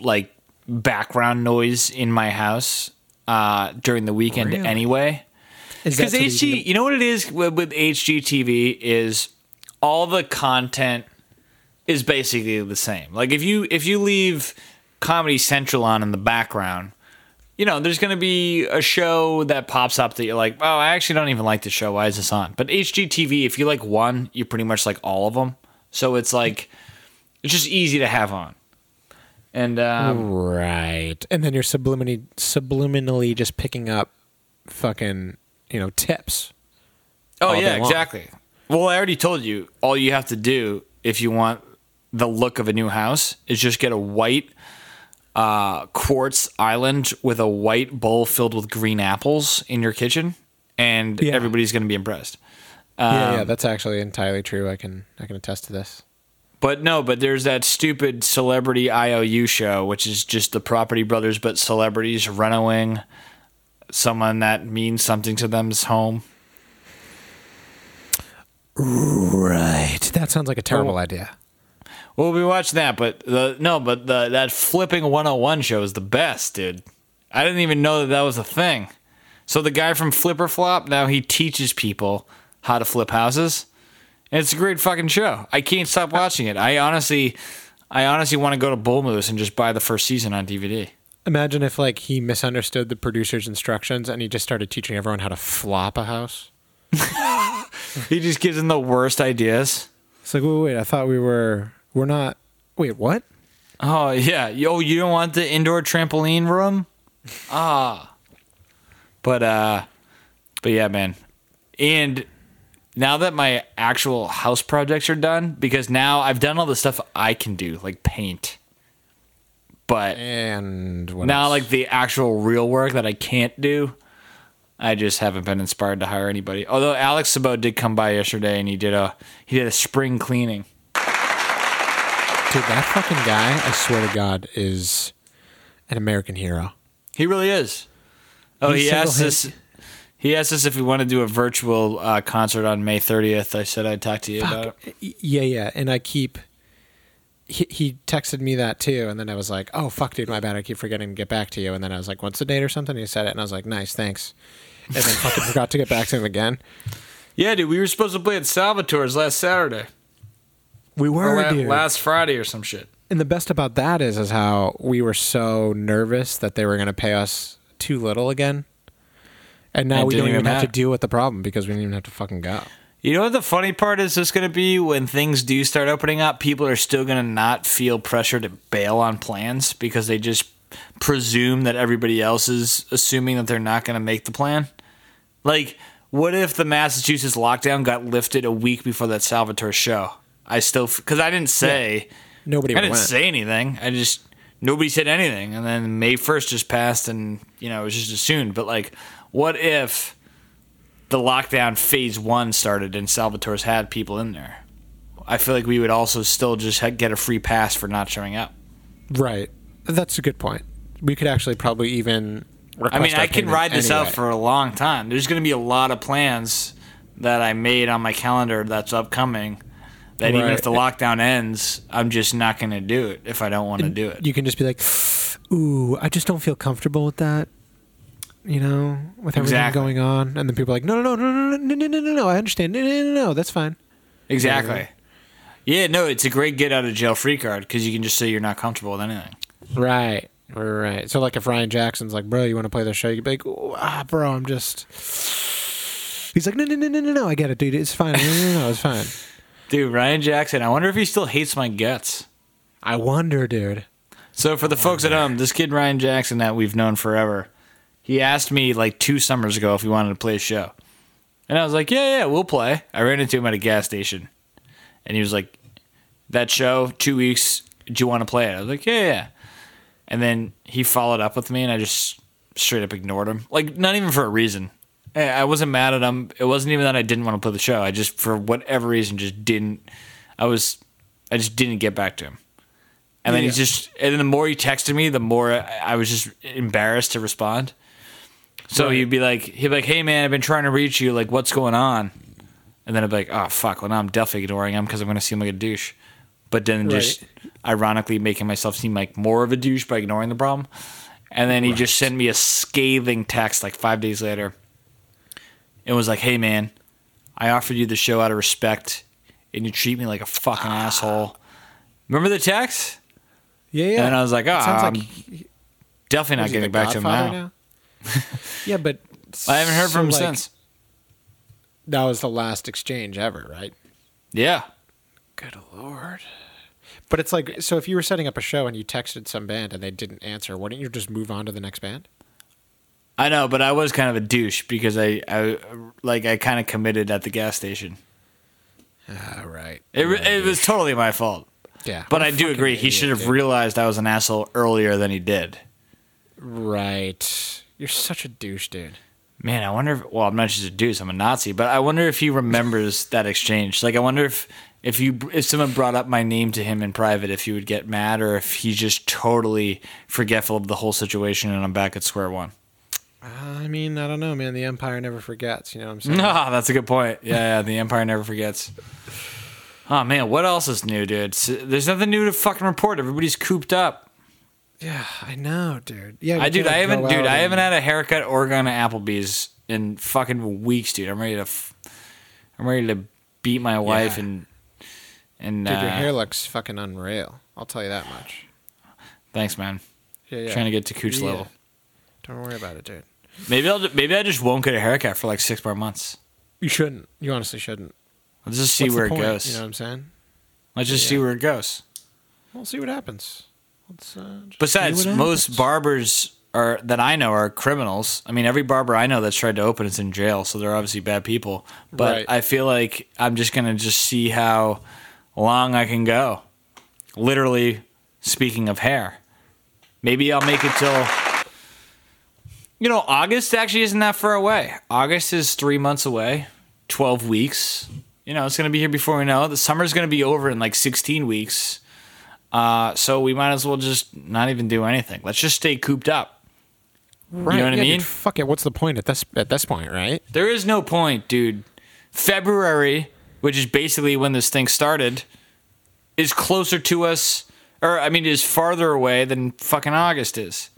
like background noise in my house uh, during the weekend Really? anyway. Because so that you HG, you know what it is with, with HGTV is all the content is basically the same. Like if you if you leave Comedy Central on in the background, you know there's going to be a show that pops up that you're like, oh, I actually don't even like the show. Why is this on? But HGTV, if you like one, you pretty much like all of them. So it's like it's just easy to have on. And um, right. And then you're subliminally subliminally just picking up fucking, you know, tips. Oh yeah, exactly. Well, I already told you. All you have to do if you want the look of a new house is just get a white uh, quartz island with a white bowl filled with green apples in your kitchen, and Yeah. everybody's going to be impressed. yeah, Um, yeah, that's actually entirely true. I can I can attest to this. But no, but there's that stupid celebrity IOU show, which is just the Property Brothers, but celebrities running someone that means something to them's home. Right. That sounds like a terrible Oh. idea. Well, we watched that, but the no, but the that flipping 101 show is the best, dude. I didn't even know that that was a thing. So the guy from Flip or Flop now he teaches people how to flip houses. And it's a great fucking show. I can't stop watching it. I honestly, I honestly want to go to Bull Moose and just buy the first season on DVD. Imagine if like he misunderstood the producer's instructions and he just started teaching everyone how to flop a house. [laughs] He just gives them the worst ideas. It's like, wait, wait, I thought we were we're not wait, what? Oh yeah, yo, you don't want the indoor trampoline room? Ah, but uh, but yeah, man. And now that my actual house projects are done, because now I've done all the stuff I can do, like paint. But And what now, else? like the actual real work that I can't do, I just haven't been inspired to hire anybody. Although Alex Sabot did come by yesterday and he did a he did a spring cleaning. Dude, that fucking guy, I swear to God, is an American hero. He really is. Oh, He's he asked us. He asked us if we want to do a virtual uh, concert on May 30th. I said I'd talk to you about it. Yeah, yeah. And I keep. He, he texted me that too, and then I was like, "Oh fuck, dude, my bad. I keep forgetting to get back to you." And then I was like, "What's the date or something?" he said it, and I was like, "Nice, thanks." And then fucking forgot to get back to him again. [laughs] Yeah, dude, we were supposed to play at Salvatore's last Saturday We were, la- dude. last Friday or some shit. and the best about that is, is how we were so nervous that they were going to pay us too little again, and now It we didn't don't even even have to matter. deal with the problem because we didn't even have to fucking go. You know what the funny part is? Just going to be when things do start opening up, people are still going to not feel pressure to bail on plans because they just presume that everybody else is assuming that they're not going to make the plan. Like, what if the Massachusetts lockdown got lifted a week before that Salvatore show? I still because I didn't say Nobody I didn't went. say anything. I just nobody said anything, and then May first just passed, and you know it was just assumed. But like, what if the lockdown phase one started and Salvatore's had people in there? I feel like we would also still just get a free pass for not showing up. Right. That's a good point. We could actually probably even. I mean, I can ride this anyway. out for a long time. There's going to be a lot of plans that I made on my calendar that's upcoming. That even if the lockdown ends, I'm just not going to do it if I don't want to do it. You can just be like, "Ooh, I just don't feel comfortable with that." You know, with everything Exactly. going on, and then people are like, "No, no, no, no, no, no, no, no, no, no. I understand. No, no, no, no. That's fine." Exactly. Yeah, no, it's a great get out of jail free card because you can just say you're not comfortable with anything. Right. Right. So, like, if Ryan Jackson's like, "Bro, you want to play the show?" You'd be like, "Ooh, "Ah, bro, I'm just." He's like, "No, no, no, no, no, no. I get it, dude. It's fine. No, no, no, no. It's fine." Dude, Ryan Jackson, I wonder if he still hates my guts. I wonder, dude. So for the folks at home, this kid Ryan Jackson that we've known forever, he asked me like two summers ago if we wanted to play a show. And I was like, yeah, yeah, we'll play. I ran into him at a gas station. And he was like, that show, two weeks, do you want to play it? I was like, yeah, yeah. And then he followed up with me and I just straight up ignored him. Like, not even for a reason. Eh, I wasn't mad at him. It wasn't even that I didn't want to play the show. I just, for whatever reason, just didn't. I was, I just didn't get back to him. And then he just, and then the more he texted me, the more I was just embarrassed to respond. So Right. he'd be like, he'd be like, "Hey man, I've been trying to reach you. Like, what's going on?" And then I'd be like, "Oh fuck, well now I'm definitely ignoring him because I'm gonna seem like a douche." But then just ironically making myself seem like more of a douche by ignoring the problem. And then he just sent me a scathing text like five days later. It was like, "Hey man, I offered you the show out of respect, and you treat me like a fucking ah. asshole." Remember the text? Yeah, yeah. And I was like, "Oh, Sounds ah, I'm like definitely not getting back to him Godfather now." [laughs] yeah, but I haven't heard so, from him like, since. That was the last exchange ever, right? Yeah. Good lord. But it's like, so if you were setting up a show and you texted some band and they didn't answer, wouldn't you just move on to the next band? I know, but I was kind of a douche because I, I like I kind of committed at the gas station. Ah, right. It, re- it was totally my fault. Yeah. But I do agree. He should have dude. realized I was an asshole earlier than he did. Right. You're such a douche, dude. Man, I wonder if well, I'm not just a douche, I'm a Nazi, but I wonder if he remembers [laughs] that exchange. Like I wonder if if you if someone brought up my name to him in private if he would get mad or if he's just totally forgetful of the whole situation and I'm back at square one. I mean, I don't know, man. The Empire never forgets. You know what I'm saying? Ah, [laughs] that's a good point. Yeah, yeah, the Empire never forgets. Oh man, what else is new, dude? There's nothing new to fucking report. Everybody's cooped up. Yeah, I know, dude. Yeah, I dude, I haven't, dude, out I haven't had a haircut or gone to Applebee's in fucking weeks, dude. I'm ready to, f- I'm ready to beat my wife Yeah. and and Dude, your uh, hair looks fucking unreal. I'll tell you that much. thanks, man. Yeah, yeah. Trying to get to cooch Yeah. level. Don't worry about it, dude. Maybe I'll, maybe I just won't get a haircut for like six more months. You shouldn't. You honestly shouldn't. Let's just see What's where it point? goes. You know what I'm saying? Let's just Yeah. see where it goes. We'll see what happens. Let's, uh, just Besides, what most happens. barbers are that I know are criminals. I mean, every barber I know that's tried to open is in jail, so they're obviously bad people. But Right. I feel like I'm just gonna just see how long I can go. Literally, speaking of hair, maybe I'll make it till. You know, August actually isn't that far away. August is three months away, twelve weeks. You know, it's gonna be here before we know it. The summer's gonna be over in like sixteen weeks. Uh, so we might as well just not even do anything. Let's just stay cooped up. Right, you know what I mean? Dude, fuck it. What's the point at this at this point, right? There is no point, dude. February, which is basically when this thing started, is closer to us, or I mean, is farther away than fucking August is.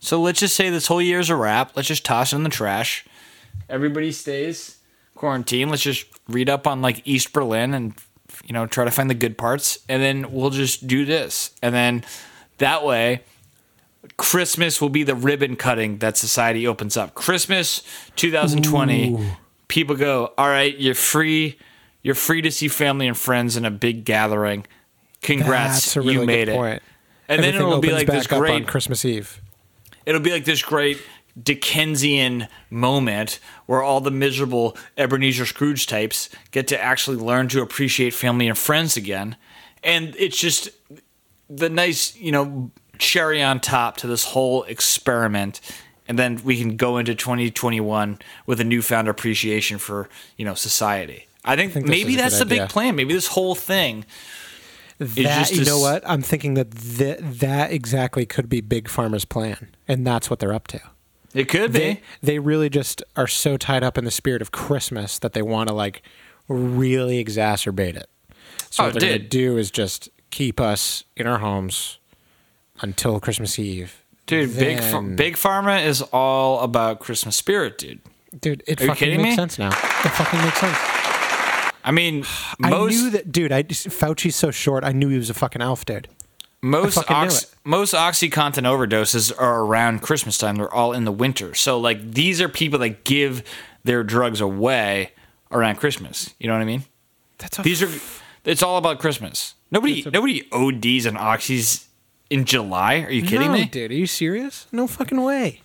So let's just say this whole year's a wrap. Let's just toss it in the trash. Everybody stays quarantined. Let's just read up on like East Berlin and you know try to find the good parts, and then we'll just do this, and then that way. Christmas will be the ribbon cutting that society opens up. Christmas 2020, people go, "All right, you're free. You're free to see family and friends in a big gathering. Congrats, That's a really you made good it." point. And then it will be like this great on Christmas Eve. It'll be like this great Dickensian moment where all the miserable Ebenezer Scrooge types get to actually learn to appreciate family and friends again. And it's just the nice, you know, cherry on top to this whole experiment. And then we can go into 2021 with a newfound appreciation for, you know, society. I think, think maybe that's the big plan. Maybe this whole thing That you know s- what? I'm thinking that th- that exactly could be Big Pharma's plan, and that's what they're up to. it could be. They they really just are so tied up in the spirit of Christmas that they want to like really exacerbate it. So Oh, what they're going to do is just keep us in our homes until Christmas Eve. Dude, big Ph- big pharma is all about Christmas spirit, dude. dude, it Are fucking makes me? sense now. It fucking makes sense. I mean, most I knew that, dude. I just, Fauci's so short. I knew he was a fucking elf, dude. most ox- most OxyContin overdoses are around Christmas time. They're all in the winter. So like these are people that give their drugs away around Christmas. You know what I mean? That's a These are it's all about Christmas. Nobody nobody ODs and oxys in July. Are you kidding no, me? dude. Are you serious? No fucking way.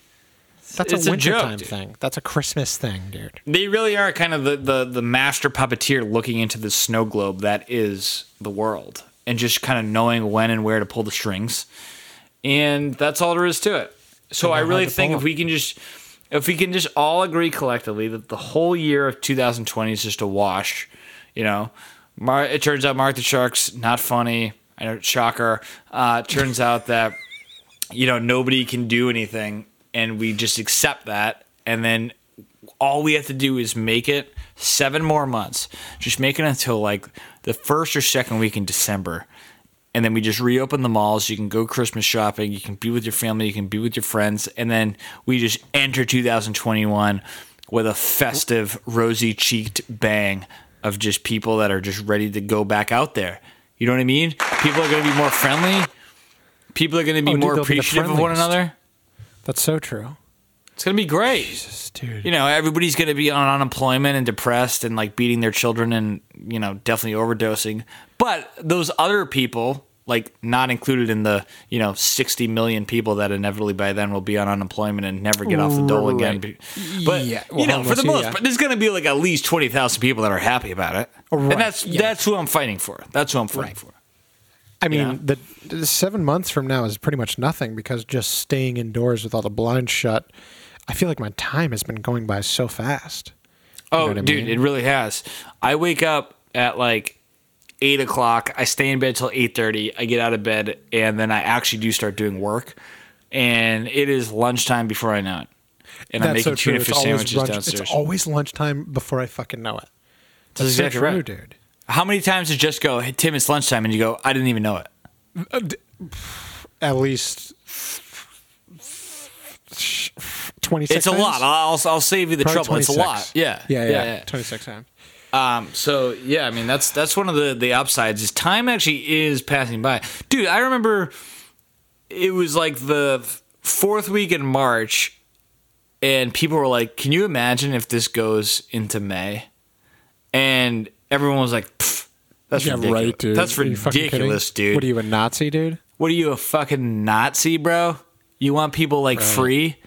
That's a wintertime thing. That's a Christmas thing, dude. They really are kind of the, the, the master puppeteer looking into the snow globe that is the world and just kind of knowing when and where to pull the strings. And that's all there is to it. So I really think if we can just if we can just all agree collectively that the whole year of 2020 is just a wash, you know. Mar- it turns out Mark the Shark's not funny. I know, shocker. Uh, it turns out that you know nobody can do anything and we just accept that and then all we have to do is make it seven more months. Just make it until like the first or second week in December. And then we just reopen the malls. You can go Christmas shopping. You can be with your family. You can be with your friends. And then we just enter 2021 with a festive, rosy cheeked bang of just people that are just ready to go back out there. You know what I mean? People are going to be more friendly. People are going to be Oh, more be appreciative of one another. That's so true. It's going to be great Jesus, dude. you know, everybody's going to be on unemployment and depressed and like beating their children and, you know, definitely overdosing. But those other people, like not included in the, you know, 60 million people that inevitably by then will be on unemployment and never get off the dole again. Right. But, Yeah, you know, for the most yeah. part, there's going to be like at least 20,000 people that are happy about it. Right, And that's, yeah. that's who I'm fighting for. That's who I'm fighting Right. for. I mean, Yeah. the, the seven months from now is pretty much nothing because just staying indoors with all the blinds shut, I feel like my time has been going by so fast. Oh, what I dude, mean? it really has. I wake up at like eight o'clock. I stay in bed till eight thirty. I get out of bed, and then I actually do start doing work. And it is lunchtime before I know it. And I'm making tuna fish sandwiches lunch, downstairs. It's always lunchtime before I fucking know it. That's so exactly true, right. dude. How many times did just go, hey, Tim, it's lunchtime, and you go, I didn't even know it. At least twenty six. It's a lot. I'll, I'll save you the Probably trouble. It's a 26. lot. Yeah. Yeah, yeah, twenty six times. Um, so yeah, I mean that's that's one of the the upsides is time actually is passing by. Dude, I remember it was like the fourth week in March and people were like, "Can you imagine if this goes into May?" And everyone was like, "Pff, "That's ridiculous. That's Are you fucking ridiculous, dude. What are you, a Nazi, dude? What are you, a fucking Nazi, bro? You want people like free?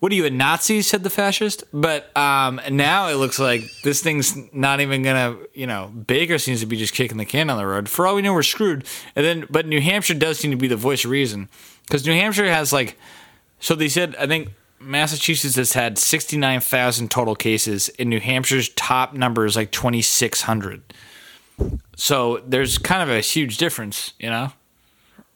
What are you, a Nazi? Said the fascist. But um, now it looks like this thing's not even gonna. You know, Baker seems to be just kicking the can on the road. For all we know, we're screwed. And then, but New Hampshire does seem to be the voice of reason because New Hampshire has like. So they said, I think Massachusetts has had sixty nine thousand total cases, and New Hampshire's top number is like twenty six hundred. So there's kind of a huge difference, you know.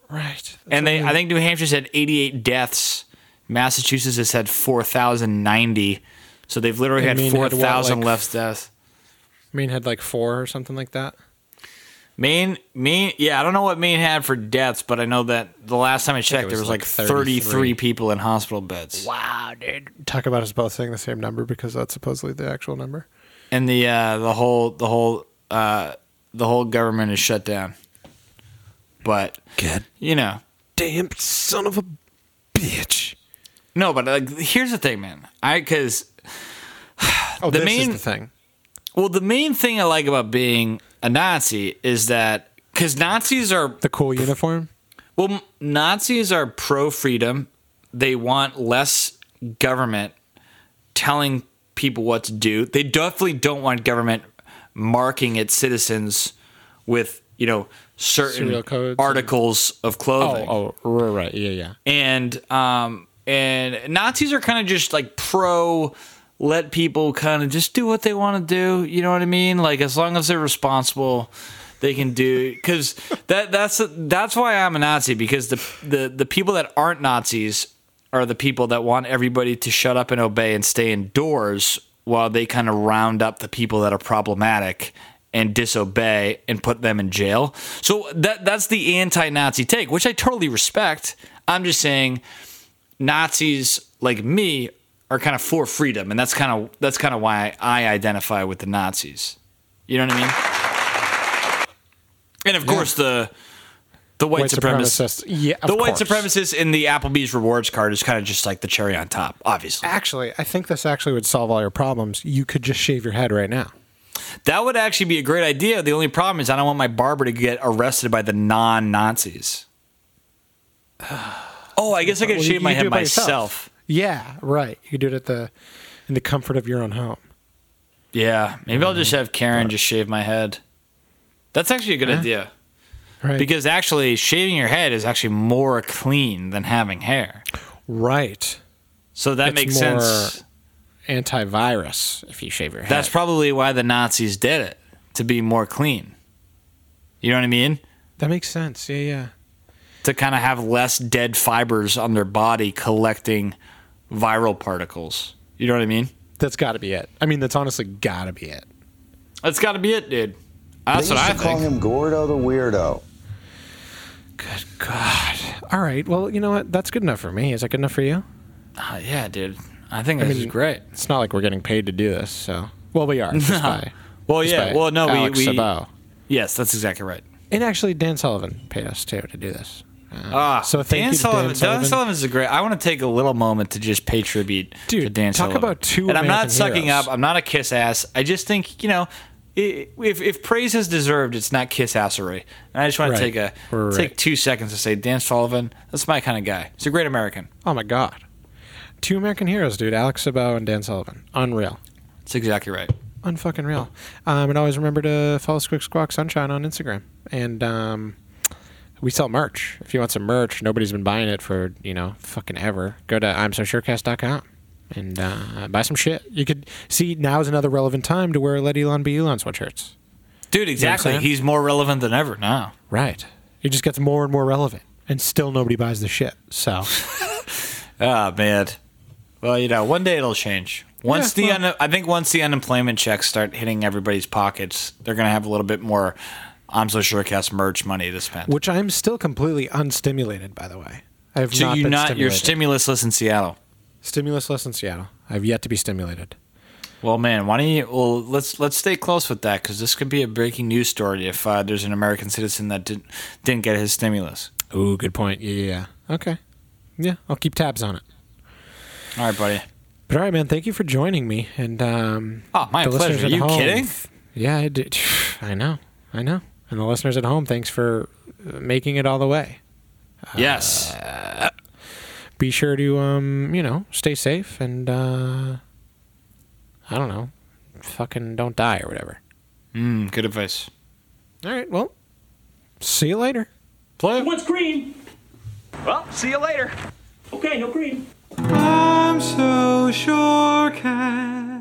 Right. And they, I think New Hampshire's had 88 deaths. Massachusetts has had 4,090. So they've literally And had Maine had what, 4,000 like- less deaths. Maine had like four or something like that. Maine, Maine, yeah, I don't know what Maine had for deaths, but I know that the last time I checked, there was was like like 33 33 people in hospital beds. Wow, dude. Talk about us both saying the same number because that's supposedly the actual number. And the uh, the whole the whole uh, the whole government is shut down. But God you know, damn son of a bitch. no, but like here's the thing, man. I because [sighs] Oh, The this main- is the thing. Well, the main thing I like about being a Nazi is that because Nazis are The cool uniform. well, Nazis are pro freedom. They want less government telling people what to do. They definitely don't want government marking its citizens with you know certain codes and- articles of clothing oh, right, right. Yeah, yeah. and um and Nazis are kind of just like pro let people kind of just do what they want to do, you know what I mean? Like as long as they're responsible, they can do cuz that that's that's why I'm a Nazi because the the the people that aren't Nazis are the people that want everybody to shut up and obey and stay indoors while they kind of round up the people that are problematic and disobey and put them in jail. So that that's the anti-Nazi take, which I totally respect. I'm just saying Nazis like me are kind of for freedom, and that's kind of that's kind of why I identify with the Nazis. You know what I mean? And of course the the white, White supremacists. supremacists. Yeah, the white course. supremacists in the Applebee's rewards card is kind of just like the cherry on top, obviously. Actually, I think this actually would solve all your problems. You could just shave your head right now. That would actually be a great idea. The only problem is I don't want my barber to get arrested by the non-Nazis. [sighs] Oh, I guess I could Well, you- shave my you head myself. Yeah, right. You could do it at the in the comfort of your own home. Yeah, maybe I'll um, just have Karen just shave my head. That's actually a good idea Right. because actually shaving your head is actually more clean than having hair. right. So that It's makes more- sense. Antivirus if you shave your head. That's probably why the Nazis did it to be more clean. You know what I mean? that makes sense. Yeah, yeah. To kind of have less dead fibers on their body collecting viral particles. You know what I mean? That's got to be it. I mean, that's honestly got to be it. That's got to be it, dude. That's they what used I to call him Gordo the Weirdo. Good God. All right. Well, you know what? That's good enough for me. Is that good enough for you? Uh, yeah, dude. I think this is mean, great. It's not like we're getting paid to do this, so. Well, we are. Just [laughs] by, Well, yeah. Well, no, we, Alex we Sabao. yes, that's exactly right. And actually, Dan Sullivan paid us too to do this. Ah, so thank Dan you to Sullivan. Dan Sullivan. Is a great. I want to take a little moment to just pay tribute to Dude, Dan talk Sullivan. about two And I'm not American sucking heroes. up. I'm not a kiss ass. I just think you know, i- if if praise is deserved, it's not kiss assery. And I just want Right. to take a Right. take two seconds to say Dan Sullivan. That's my kind of guy. He's a great American. Oh my God. Two American heroes, dude. Alex Sabao and Dan Sullivan. Unreal. That's exactly right. Unfucking real. Um, and always remember to follow Squick Squawk Sunshine on Instagram. And um, we sell merch. If you want some merch, nobody's been buying it for, you know, fucking ever. Go to I'm so surecast.com and uh, buy some shit. You could see now is another relevant time to wear Let Elon be Elon sweatsshirts. Dude, exactly. saying? He's more relevant than ever now. Right. It just gets more and more relevant. And still nobody buys the shit. So [laughs] Ah, man. Well, you know, one day it'll change. Once Yeah, the un- I think once the unemployment checks start hitting everybody's pockets, they're gonna have a little bit more. I'm so sure cast merch money to spend. which I'm still completely unstimulated, by the way. I have so not you not you're stimulusless in Seattle. Stimulusless in Seattle. I've yet to be stimulated. Well, man, why don't you? Well, let's let's stay close with that because this could be a breaking news story if uh, there's an American citizen that didn't didn't get his stimulus. Ooh, good point. Yeah, yeah. Okay. Yeah, I'll keep tabs on it. All right, buddy. But all right, man. Thank you for joining me. And um, Oh, my pleasure. Are you home- kidding? Yeah, I did. [sighs] I know. I know. And the listeners at home, thanks for uh, making it all the way. yes. Be sure to, um, you know, stay safe and, uh, I don't know, fucking don't die or whatever. Mm, good advice. All right. Well, see you later. Play. Who wants cream? Well, see you later. Okay, no cream. I'm so sure can.